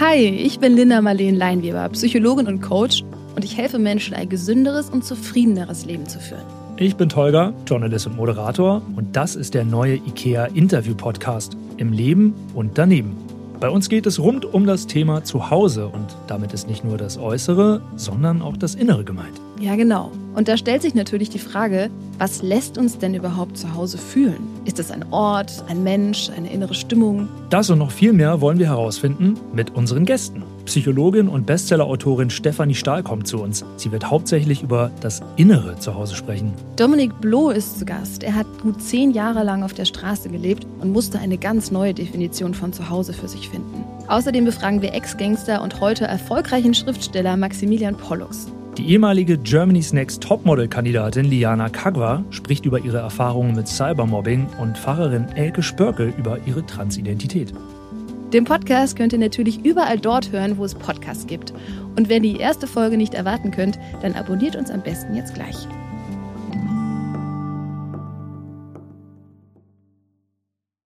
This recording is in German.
Hi, ich bin Linda Marleen Leinweber, Psychologin und Coach und ich helfe Menschen, ein gesünderes und zufriedeneres Leben zu führen. Ich bin Tolga, Journalist und Moderator und das ist der neue IKEA Interview Podcast im Leben und daneben. Bei uns geht es rund um das Thema Zuhause und damit ist nicht nur das Äußere, sondern auch das Innere gemeint. Ja, genau. Und da stellt sich natürlich die Frage, was lässt uns denn überhaupt zu Hause fühlen? Ist es ein Ort, ein Mensch, eine innere Stimmung? Das und noch viel mehr wollen wir herausfinden mit unseren Gästen. Psychologin und Bestsellerautorin Stefanie Stahl kommt zu uns. Sie wird hauptsächlich über das Innere zu Hause sprechen. Dominik Bloh ist zu Gast. Er hat gut zehn Jahre lang auf der Straße gelebt und musste eine ganz neue Definition von Zuhause für sich finden. Außerdem befragen wir Ex-Gangster und heute erfolgreichen Schriftsteller Maximilian Pollux. Die ehemalige Germany's Next Topmodel-Kandidatin Liana Kagwa spricht über ihre Erfahrungen mit Cybermobbing und Pfarrerin Elke Spörkel über ihre Transidentität. Den Podcast könnt ihr natürlich überall dort hören, wo es Podcasts gibt. Und wenn ihr die erste Folge nicht erwarten könnt, dann abonniert uns am besten jetzt gleich.